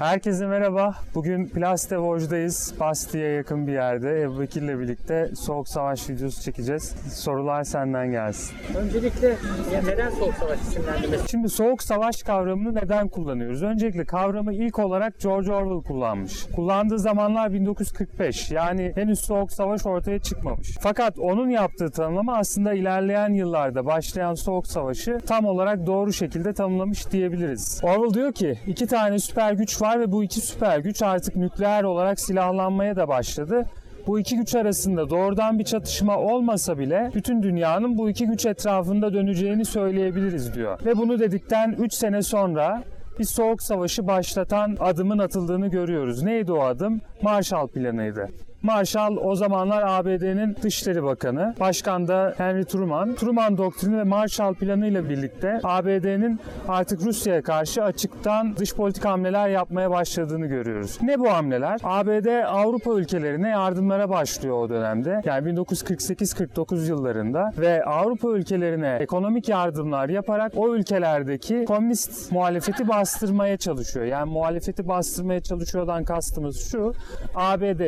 Herkese merhaba. Bugün Plaste Vosges'dayız. Basti'ye yakın bir yerde. Ebu Bekir'le birlikte Soğuk Savaş videosu çekeceğiz. Sorular senden gelsin. Öncelikle ya neden soğuk savaş isimlendirmesi? Şimdi Soğuk Savaş kavramını neden kullanıyoruz? Öncelikle kavramı ilk olarak George Orwell kullanmış. Kullandığı zamanlar 1945. Yani henüz Soğuk Savaş ortaya çıkmamış. Fakat onun yaptığı tanımlama aslında ilerleyen yıllarda başlayan Soğuk Savaş'ı tam olarak doğru şekilde tanımlamış diyebiliriz. Orwell diyor ki iki tane süper güç var ve bu iki süper güç artık nükleer olarak silahlanmaya da başladı. Bu iki güç arasında doğrudan bir çatışma olmasa bile bütün dünyanın bu iki güç etrafında döneceğini söyleyebiliriz diyor. Ve bunu dedikten 3 sene sonra bir soğuk savaşı başlatan adımın atıldığını görüyoruz. Neydi o adım? Marshall Planı'ydı. Marshall o zamanlar ABD'nin Dışişleri Bakanı. Başkan da Henry Truman. Truman doktrini ve Marshall Planı ile birlikte ABD'nin artık Rusya'ya karşı açıktan dış politik hamleler yapmaya başladığını görüyoruz. Ne bu hamleler? ABD Avrupa ülkelerine yardımlara başlıyor o dönemde. Yani 1948-49 yıllarında ve Avrupa ülkelerine ekonomik yardımlar yaparak o ülkelerdeki komünist muhalefeti bastırmaya çalışıyor. Yani muhalefeti bastırmaya çalışıyordan kastımız şu. ABD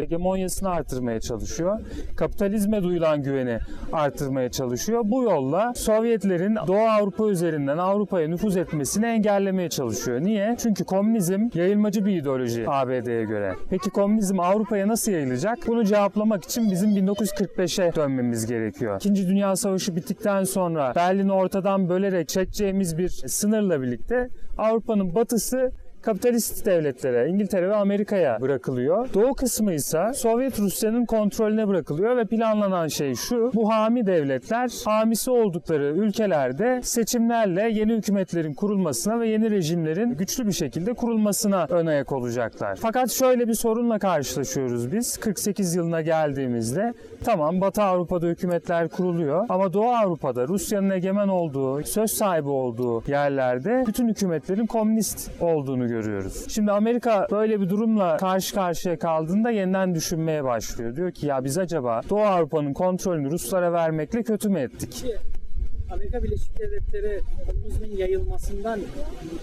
hegemonyasını artırmaya çalışıyor. Kapitalizme duyulan güveni artırmaya çalışıyor. Bu yolla Sovyetlerin Doğu Avrupa üzerinden Avrupa'ya nüfuz etmesini engellemeye çalışıyor. Niye? Çünkü komünizm yayılmacı bir ideoloji ABD'ye göre. Peki komünizm Avrupa'ya nasıl yayılacak? Bunu cevaplamak için bizim 1945'e dönmemiz gerekiyor. İkinci Dünya Savaşı bittikten sonra Berlin'i ortadan bölerek çekeceğimiz bir sınırla birlikte Avrupa'nın batısı kapitalist devletlere, İngiltere ve Amerika'ya bırakılıyor. Doğu kısmı ise Sovyet Rusya'nın kontrolüne bırakılıyor ve planlanan şey şu. Bu hami devletler hamisi oldukları ülkelerde seçimlerle yeni hükümetlerin kurulmasına ve yeni rejimlerin güçlü bir şekilde kurulmasına ön ayak olacaklar. Fakat şöyle bir sorunla karşılaşıyoruz biz. 48 yılına geldiğimizde tamam Batı Avrupa'da hükümetler kuruluyor ama Doğu Avrupa'da Rusya'nın egemen olduğu, söz sahibi olduğu yerlerde bütün hükümetlerin komünist olduğunu görüyoruz. Şimdi Amerika böyle bir durumla karşı karşıya kaldığında yeniden düşünmeye başlıyor. Diyor ki ya biz acaba Doğu Avrupa'nın kontrolünü Ruslara vermekle kötü mü ettik? Amerika Birleşik Devletleri komünizmin yayılmasından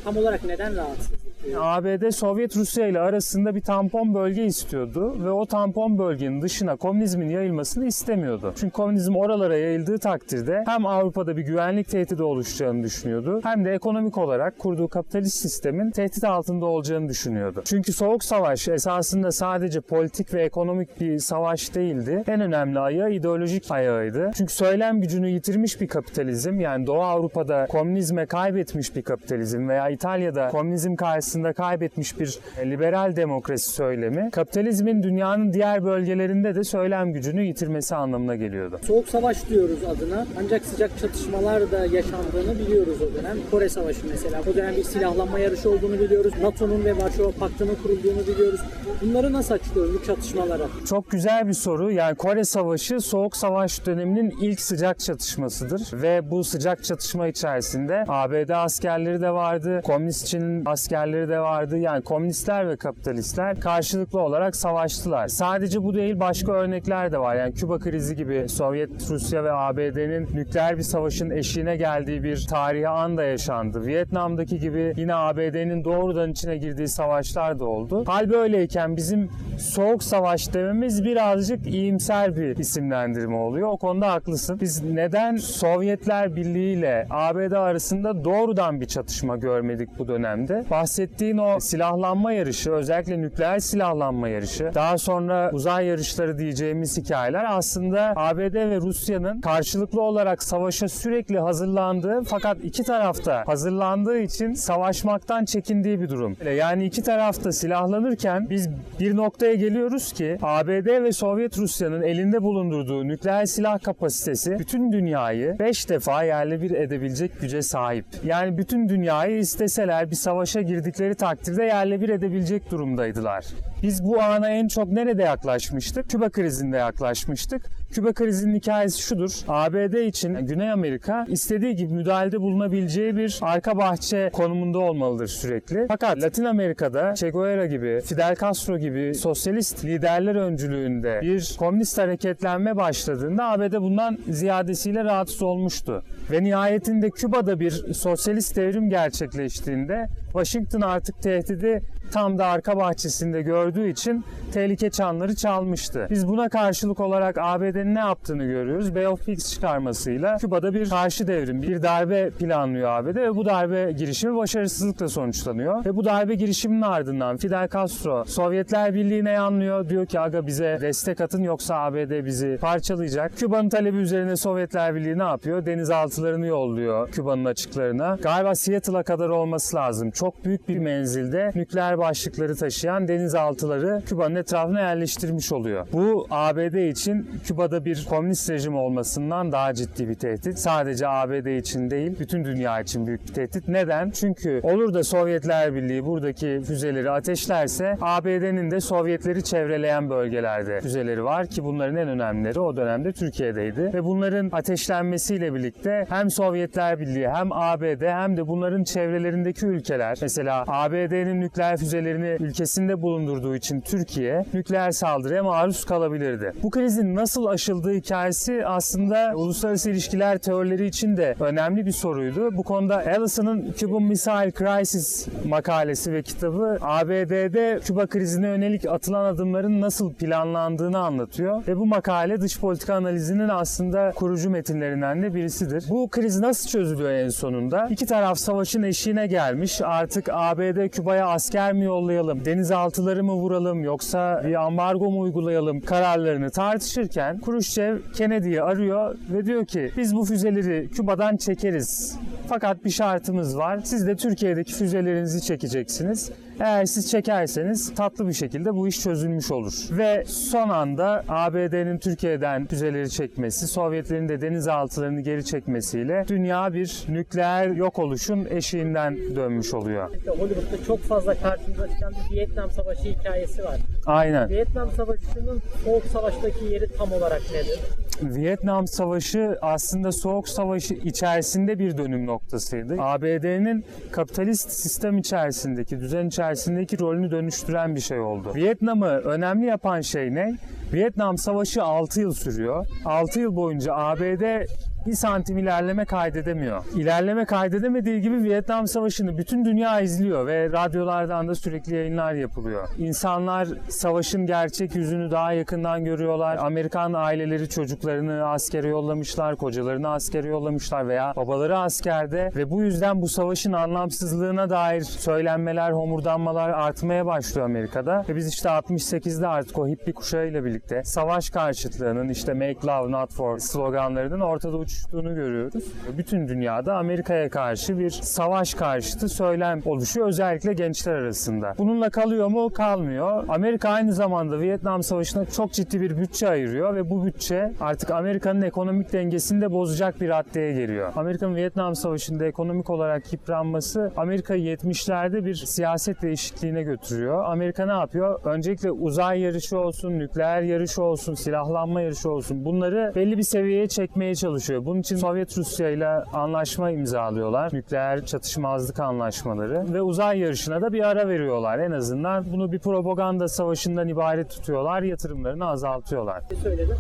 tam olarak neden rahatsız? ABD Sovyet Rusya ile arasında bir tampon bölge istiyordu ve o tampon bölgenin dışına komünizmin yayılmasını istemiyordu. Çünkü komünizm oralara yayıldığı takdirde hem Avrupa'da bir güvenlik tehdidi oluşacağını düşünüyordu hem de ekonomik olarak kurduğu kapitalist sistemin tehdit altında olacağını düşünüyordu. Çünkü Soğuk Savaş esasında sadece politik ve ekonomik bir savaş değildi. En önemli ayağı ideolojik ayağıydı. Çünkü söylem gücünü yitirmiş bir kapitalizm yani Doğu Avrupa'da komünizme kaybetmiş bir kapitalizm veya İtalya'da komünizm karşısında kaybetmiş bir liberal demokrasi söylemi kapitalizmin dünyanın diğer bölgelerinde de söylem gücünü yitirmesi anlamına geliyordu. Soğuk savaş diyoruz adına ancak sıcak çatışmalar da yaşandığını biliyoruz o dönem. Kore Savaşı mesela. O dönem bir silahlanma yarışı olduğunu biliyoruz. NATO'nun ve Varşova Paktı'nın kurulduğunu biliyoruz. Bunları nasıl açıklıyoruz bu çatışmalara? Çok güzel bir soru. Yani Kore Savaşı Soğuk Savaş döneminin ilk sıcak çatışmasıdır ve bu sıcak çatışma içerisinde ABD askerleri de vardı, Komünist Çin'in askerleri de vardı. Yani komünistler ve kapitalistler karşılıklı olarak savaştılar. Sadece bu değil başka örnekler de var. Yani Küba krizi gibi Sovyet Rusya ve ABD'nin nükleer bir savaşın eşiğine geldiği bir tarihi an da yaşandı. Vietnam'daki gibi yine ABD'nin doğrudan içine girdiği savaşlar da oldu. Hal böyleyken bizim soğuk savaş dememiz birazcık iyimser bir isimlendirme oluyor. O konuda haklısın. Biz neden Sovyetler Birliği ile ABD arasında doğrudan bir çatışma görmedik bu dönemde? Bahsettiğin o silahlanma yarışı, özellikle nükleer silahlanma yarışı, daha sonra uzay yarışları diyeceğimiz hikayeler aslında ABD ve Rusya'nın karşılıklı olarak savaşa sürekli hazırlandığı fakat iki tarafta hazırlandığı için savaşmaktan çekindiği bir durum. Yani iki tarafta silahlanırken biz bir noktaya geliyoruz ki ABD ve Sovyet Rusya'nın elinde bulundurduğu nükleer silah kapasitesi bütün dünyayı 5 defa yerle bir edebilecek güce sahip. Yani bütün dünyayı isteseler bir savaşa girdikleri takdirde yerle bir edebilecek durumdaydılar. Biz bu ana en çok nerede yaklaşmıştık? Küba krizinde yaklaşmıştık. Küba krizinin hikayesi şudur. ABD için Güney Amerika istediği gibi müdahalede bulunabileceği bir arka bahçe konumunda olmalıdır sürekli. Fakat Latin Amerika'da Che Guevara gibi, Fidel Castro gibi sosyalist liderler öncülüğünde bir komünist hareketlenme başladığında ABD bundan ziyadesiyle rahatsız olmuştu. Ve nihayetinde Küba'da bir sosyalist devrim gerçekleştiğinde Washington artık tehdidi tam da arka bahçesinde gördüğü için tehlike çanları çalmıştı. Biz buna karşılık olarak ABD'nin ne yaptığını görüyoruz. Bay of Pigs çıkarmasıyla Küba'da bir karşı devrim, bir darbe planlıyor ABD ve bu darbe girişimi başarısızlıkla sonuçlanıyor. Ve bu darbe girişiminin ardından Fidel Castro Sovyetler Birliği'ne yanlıyor. Diyor ki aga bize destek atın yoksa ABD bizi parçalayacak. Küba'nın talebi üzerine Sovyetler Birliği ne yapıyor? Denizaltılarını yolluyor Küba'nın açıklarına. Galiba Seattle'a kadar olması lazım. Çok büyük bir menzilde nükleer başlıkları taşıyan denizaltıları Küba'nın etrafına yerleştirmiş oluyor. Bu ABD için Küba'da bir komünist rejim olmasından daha ciddi bir tehdit. Sadece ABD için değil, bütün dünya için büyük bir tehdit. Neden? Çünkü olur da Sovyetler Birliği buradaki füzeleri ateşlerse ABD'nin de Sovyetleri çevreleyen bölgelerde füzeleri var ki bunların en önemlileri o dönemde Türkiye'deydi. Ve bunların ateşlenmesiyle birlikte hem Sovyetler Birliği hem ABD hem de bunların çevrelerindeki ülkeler mesela ABD'nin nükleer füzelerini ülkesinde bulundurduğu için Türkiye nükleer saldırıya maruz kalabilirdi. Bu krizin nasıl aşıldığı hikayesi aslında uluslararası ilişkiler teorileri için de önemli bir soruydu. Bu konuda Allison'ın Cuban Missile Crisis makalesi ve kitabı ABD'de Küba krizine yönelik atılan adımların nasıl planlandığını anlatıyor ve bu makale dış politika analizinin aslında kurucu metinlerinden de birisidir. Bu kriz nasıl çözülüyor en sonunda? İki taraf savaşın eşiğine gelmiş. Artık ABD Küba'ya asker mi yollayalım, denizaltıları mı vuralım yoksa bir ambargo mu uygulayalım kararlarını tartışırken Khrushchev Kennedy'yi arıyor ve diyor ki biz bu füzeleri Küba'dan çekeriz. Fakat bir şartımız var. Siz de Türkiye'deki füzelerinizi çekeceksiniz. Eğer siz çekerseniz tatlı bir şekilde bu iş çözülmüş olur. Ve son anda ABD'nin Türkiye'den füzeleri çekmesi, Sovyetlerin de denizaltılarını geri çekmesiyle dünya bir nükleer yok oluşun eşiğinden dönmüş oluyor. Hollywood'da çok fazla karşımıza çıkan bir Vietnam Savaşı hikayesi var. Aynen. Vietnam Savaşı'nın Soğuk Savaş'taki yeri tam olarak nedir? Vietnam Savaşı aslında Soğuk Savaşı içerisinde bir dönüm noktasıydı. ABD'nin kapitalist sistem içerisindeki, düzen içerisindeki rolünü dönüştüren bir şey oldu. Vietnam'ı önemli yapan şey ne? Vietnam Savaşı 6 yıl sürüyor. 6 yıl boyunca ABD bir santim ilerleme kaydedemiyor. İlerleme kaydedemediği gibi Vietnam Savaşı'nı bütün dünya izliyor ve radyolardan da sürekli yayınlar yapılıyor. İnsanlar savaşın gerçek yüzünü daha yakından görüyorlar. Amerikan aileleri çocuklarını askere yollamışlar, kocalarını askere yollamışlar veya babaları askerde ve bu yüzden bu savaşın anlamsızlığına dair söylenmeler, homurdanmalar artmaya başlıyor Amerika'da. Ve biz işte 68'de artık o hippie kuşağıyla birlikte savaş karşıtlığının işte make love not war sloganlarının ortada uçuştuğunu görüyoruz. Bütün dünyada Amerika'ya karşı bir savaş karşıtı söylem oluşuyor özellikle gençler arasında. Bununla kalıyor mu? Kalmıyor. Amerika aynı zamanda Vietnam Savaşı'na çok ciddi bir bütçe ayırıyor ve bu bütçe artık Amerika'nın ekonomik dengesini de bozacak bir raddeye geliyor. Amerika'nın Vietnam Savaşı'nda ekonomik olarak yıpranması Amerika'yı 70'lerde bir siyaset değişikliğine götürüyor. Amerika ne yapıyor? Öncelikle uzay yarışı olsun, nükleer yarışı olsun, silahlanma yarışı olsun bunları belli bir seviyeye çekmeye çalışıyor. Bunun için Sovyet Rusya ile anlaşma imzalıyorlar. Nükleer çatışmazlık anlaşmaları ve uzay yarışına da bir ara veriyorlar. En azından bunu bir propaganda savaşından ibaret tutuyorlar. Yatırımlarını azaltıyorlar. Ne söyledim?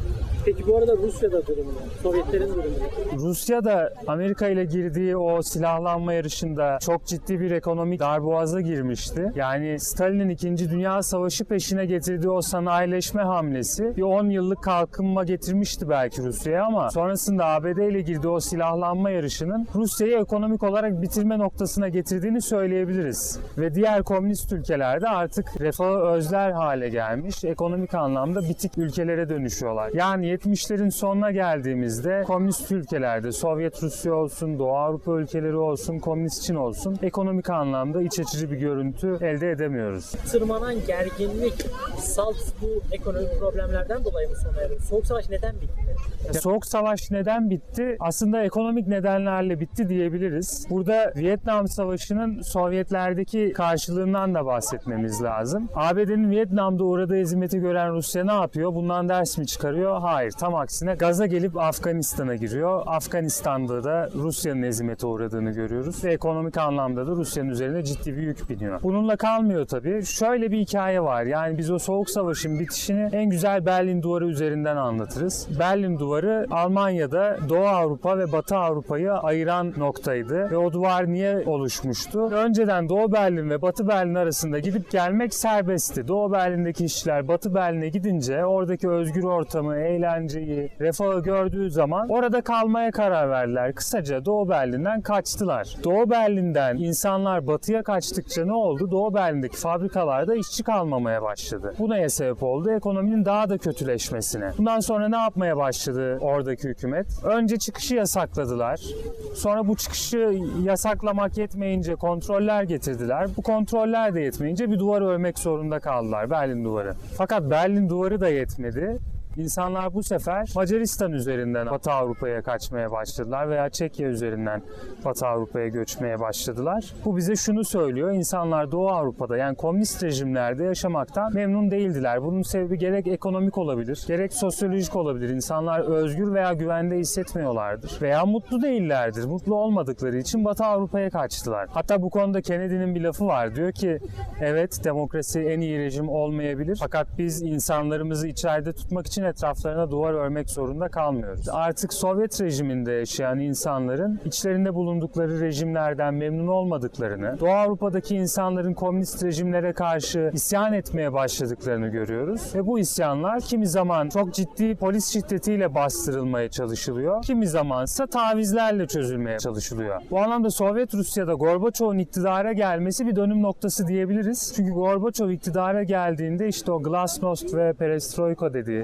Peki bu arada Rusya'da durum ne? Sovyetlerin durumu ne? Rusya da Amerika ile girdiği o silahlanma yarışında çok ciddi bir ekonomik darboğaza girmişti. Yani Stalin'in 2. Dünya Savaşı peşine getirdiği o sanayileşme hamlesi bir 10 yıllık kalkınma getirmişti belki Rusya'ya ama sonrasında ABD ile girdiği o silahlanma yarışının Rusya'yı ekonomik olarak bitirme noktasına getirdiğini söyleyebiliriz. Ve diğer komünist ülkelerde artık refahı özler hale gelmiş, ekonomik anlamda bitik ülkelere dönüşüyorlar. Yani 70'lerin sonuna geldiğimizde komünist ülkelerde Sovyet Rusya olsun, Doğu Avrupa ülkeleri olsun, komünist Çin olsun ekonomik anlamda iç açıcı bir görüntü elde edemiyoruz. Tırmanan gerginlik, salt bu ekonomik problemlerden dolayı mı sona eriyor? Soğuk Savaş neden bitti? Soğuk Savaş neden bitti? Aslında ekonomik nedenlerle bitti diyebiliriz. Burada Vietnam Savaşı'nın Sovyetlerdeki karşılığından da bahsetmemiz lazım. ABD'nin Vietnam'da uğradığı hizmeti gören Rusya ne yapıyor? Bundan ders mi çıkarıyor? Hayır. Tam aksine gaza gelip Afganistan'a giriyor. Afganistan'da da Rusya'nın hizmete uğradığını görüyoruz. Ve ekonomik anlamda da Rusya'nın üzerine ciddi bir yük biniyor. Bununla kalmıyor tabii. Şöyle bir hikaye var. Yani biz o Soğuk Savaş'ın bitişini en güzel Berlin Duvarı üzerinden anlatırız. Berlin Duvarı Almanya'da Doğu Avrupa ve Batı Avrupa'yı ayıran noktaydı. Ve o duvar niye oluşmuştu? Önceden Doğu Berlin ve Batı Berlin arasında gidip gelmek serbestti. Doğu Berlin'deki işçiler Batı Berlin'e gidince oradaki özgür ortamı, eğlenceyi, refahı gördüğü zaman orada kalmaya karar verdiler. Kısaca Doğu Berlin'den kaçtılar. Doğu Berlin'den insanlar batıya kaçtıkça ne oldu? Doğu Berlin'deki fabrikalarda işçi kalmamaya başladı. Bu neye sebep oldu? Ekonominin daha da kötüleşmesine. Bundan sonra ne yapmaya başladı oradaki hükümet? Önce çıkışı yasakladılar. Sonra bu çıkışı yasaklamak yetmeyince kontroller getirdiler. Bu kontroller de yetmeyince bir duvar örmek zorunda kaldılar. Berlin duvarı. Fakat Berlin duvarı da yetmedi. İnsanlar bu sefer Macaristan üzerinden Batı Avrupa'ya kaçmaya başladılar veya Çekya üzerinden Batı Avrupa'ya göçmeye başladılar. Bu bize şunu söylüyor. İnsanlar Doğu Avrupa'da yani komünist rejimlerde yaşamaktan memnun değildiler. Bunun sebebi gerek ekonomik olabilir, gerek sosyolojik olabilir. İnsanlar özgür veya güvende hissetmiyorlardır. Veya mutlu değillerdir. Mutlu olmadıkları için Batı Avrupa'ya kaçtılar. Hatta bu konuda Kennedy'nin bir lafı var. Diyor ki evet demokrasi en iyi rejim olmayabilir. Fakat biz insanlarımızı içeride tutmak için etraflarına duvar örmek zorunda kalmıyoruz. Artık Sovyet rejiminde yaşayan insanların içlerinde bulundukları rejimlerden memnun olmadıklarını, Doğu Avrupa'daki insanların komünist rejimlere karşı isyan etmeye başladıklarını görüyoruz. Ve bu isyanlar kimi zaman çok ciddi polis şiddetiyle bastırılmaya çalışılıyor, kimi zamansa tavizlerle çözülmeye çalışılıyor. Bu anlamda Sovyet Rusya'da Gorbaçov'un iktidara gelmesi bir dönüm noktası diyebiliriz. Çünkü Gorbaçov iktidara geldiğinde işte o Glasnost ve Perestroika dediği,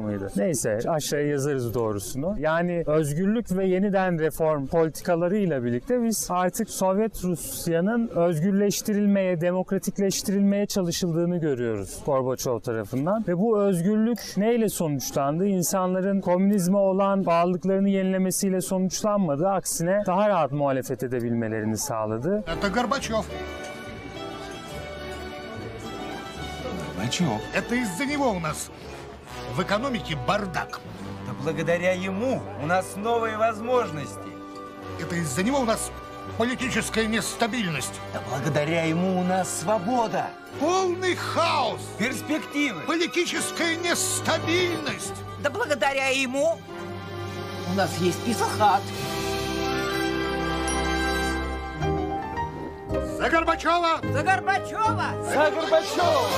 mıydı? Neyse aşağıya yazarız doğrusunu. Yani özgürlük ve yeniden reform politikalarıyla birlikte biz artık Sovyet Rusya'nın özgürleştirilmeye, demokratikleştirilmeye çalışıldığını görüyoruz Gorbaçov tarafından. Ve bu özgürlük neyle sonuçlandı? İnsanların komünizme olan bağlılıklarını yenilemesiyle sonuçlanmadı. Aksine daha rahat muhalefet edebilmelerini sağladı. Это Горбачев. Горбачев. Это из-за него у нас в экономике бардак. Да благодаря ему у нас новые возможности. Это из-за него у нас политическая нестабильность. Да благодаря ему у нас свобода, Полный хаос. перспективы. Политическая нестабильность. Да благодаря ему у нас есть пифахат. За Горбачева! За Горбачева! За Горбачева!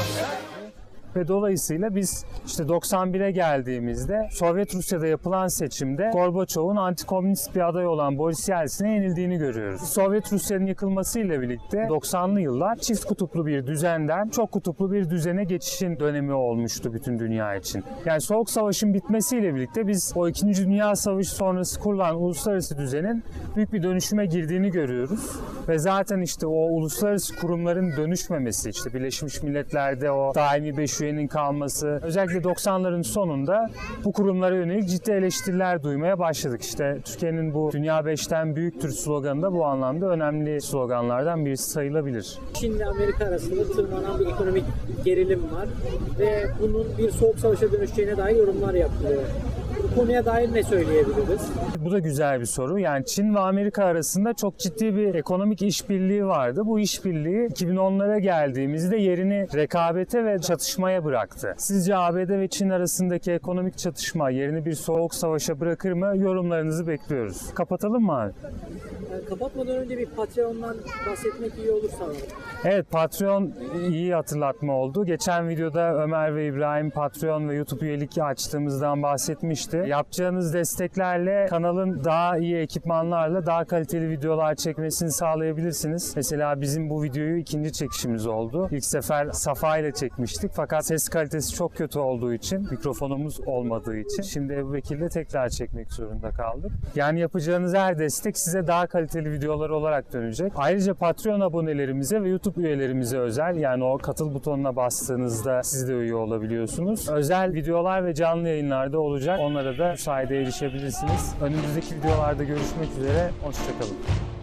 Ve dolayısıyla biz işte 91'e geldiğimizde Sovyet Rusya'da yapılan seçimde Gorbaçov'un antikomünist bir aday olan Boris Yeltsin'e yenildiğini görüyoruz. Sovyet Rusya'nın yıkılmasıyla birlikte 90'lı yıllar çift kutuplu bir düzenden çok kutuplu bir düzene geçişin dönemi olmuştu bütün dünya için. Yani Soğuk Savaş'ın bitmesiyle birlikte biz o 2. Dünya Savaşı sonrası kurulan uluslararası düzenin büyük bir dönüşüme girdiğini görüyoruz. Ve zaten işte o uluslararası kurumların dönüşmemesi, işte Birleşmiş Milletler'de o daimi beş üyenin kalması, özellikle 90'ların sonunda bu kurumlara yönelik ciddi eleştiriler duymaya başladık. İşte Türkiye'nin bu Dünya Beş'ten büyüktür sloganı da bu anlamda önemli sloganlardan birisi sayılabilir. Çin ile Amerika arasında tırmanan bir ekonomik gerilim var ve bunun bir soğuk savaşa dönüşeceğine dair yorumlar yapılıyor. Bu konuya dair ne söyleyebiliriz? Bu da güzel bir soru. Yani Çin ve Amerika arasında çok ciddi bir ekonomik işbirliği vardı. Bu işbirliği 2010'lara geldiğimizde yerini rekabete ve çatışmaya bıraktı. Sizce ABD ve Çin arasındaki ekonomik çatışma yerini bir soğuk savaşa bırakır mı? Yorumlarınızı bekliyoruz. Kapatalım mı abi? Kapatmadan önce bir Patreon'dan bahsetmek iyi olur sanırım. Evet Patreon iyi hatırlatma oldu. Geçen videoda Ömer ve İbrahim Patreon ve YouTube üyelik açtığımızdan bahsetmişti. Yapacağınız desteklerle kanalın daha iyi ekipmanlarla daha kaliteli videolar çekmesini sağlayabilirsiniz. Mesela bizim bu videoyu ikinci çekişimiz oldu. İlk sefer Safa ile çekmiştik fakat ses kalitesi çok kötü olduğu için mikrofonumuz olmadığı için şimdi Ebu Bekir'le tekrar çekmek zorunda kaldık. Yani yapacağınız her destek size daha kaliteli videolar olarak dönecek. Ayrıca Patreon abonelerimize ve YouTube üyelerimize özel yani o katıl butonuna bastığınızda siz de üye olabiliyorsunuz. Özel videolar ve canlı yayınlarda olacak. Onlara da bu sayede erişebilirsiniz. Önümüzdeki videolarda görüşmek üzere. Hoşçakalın.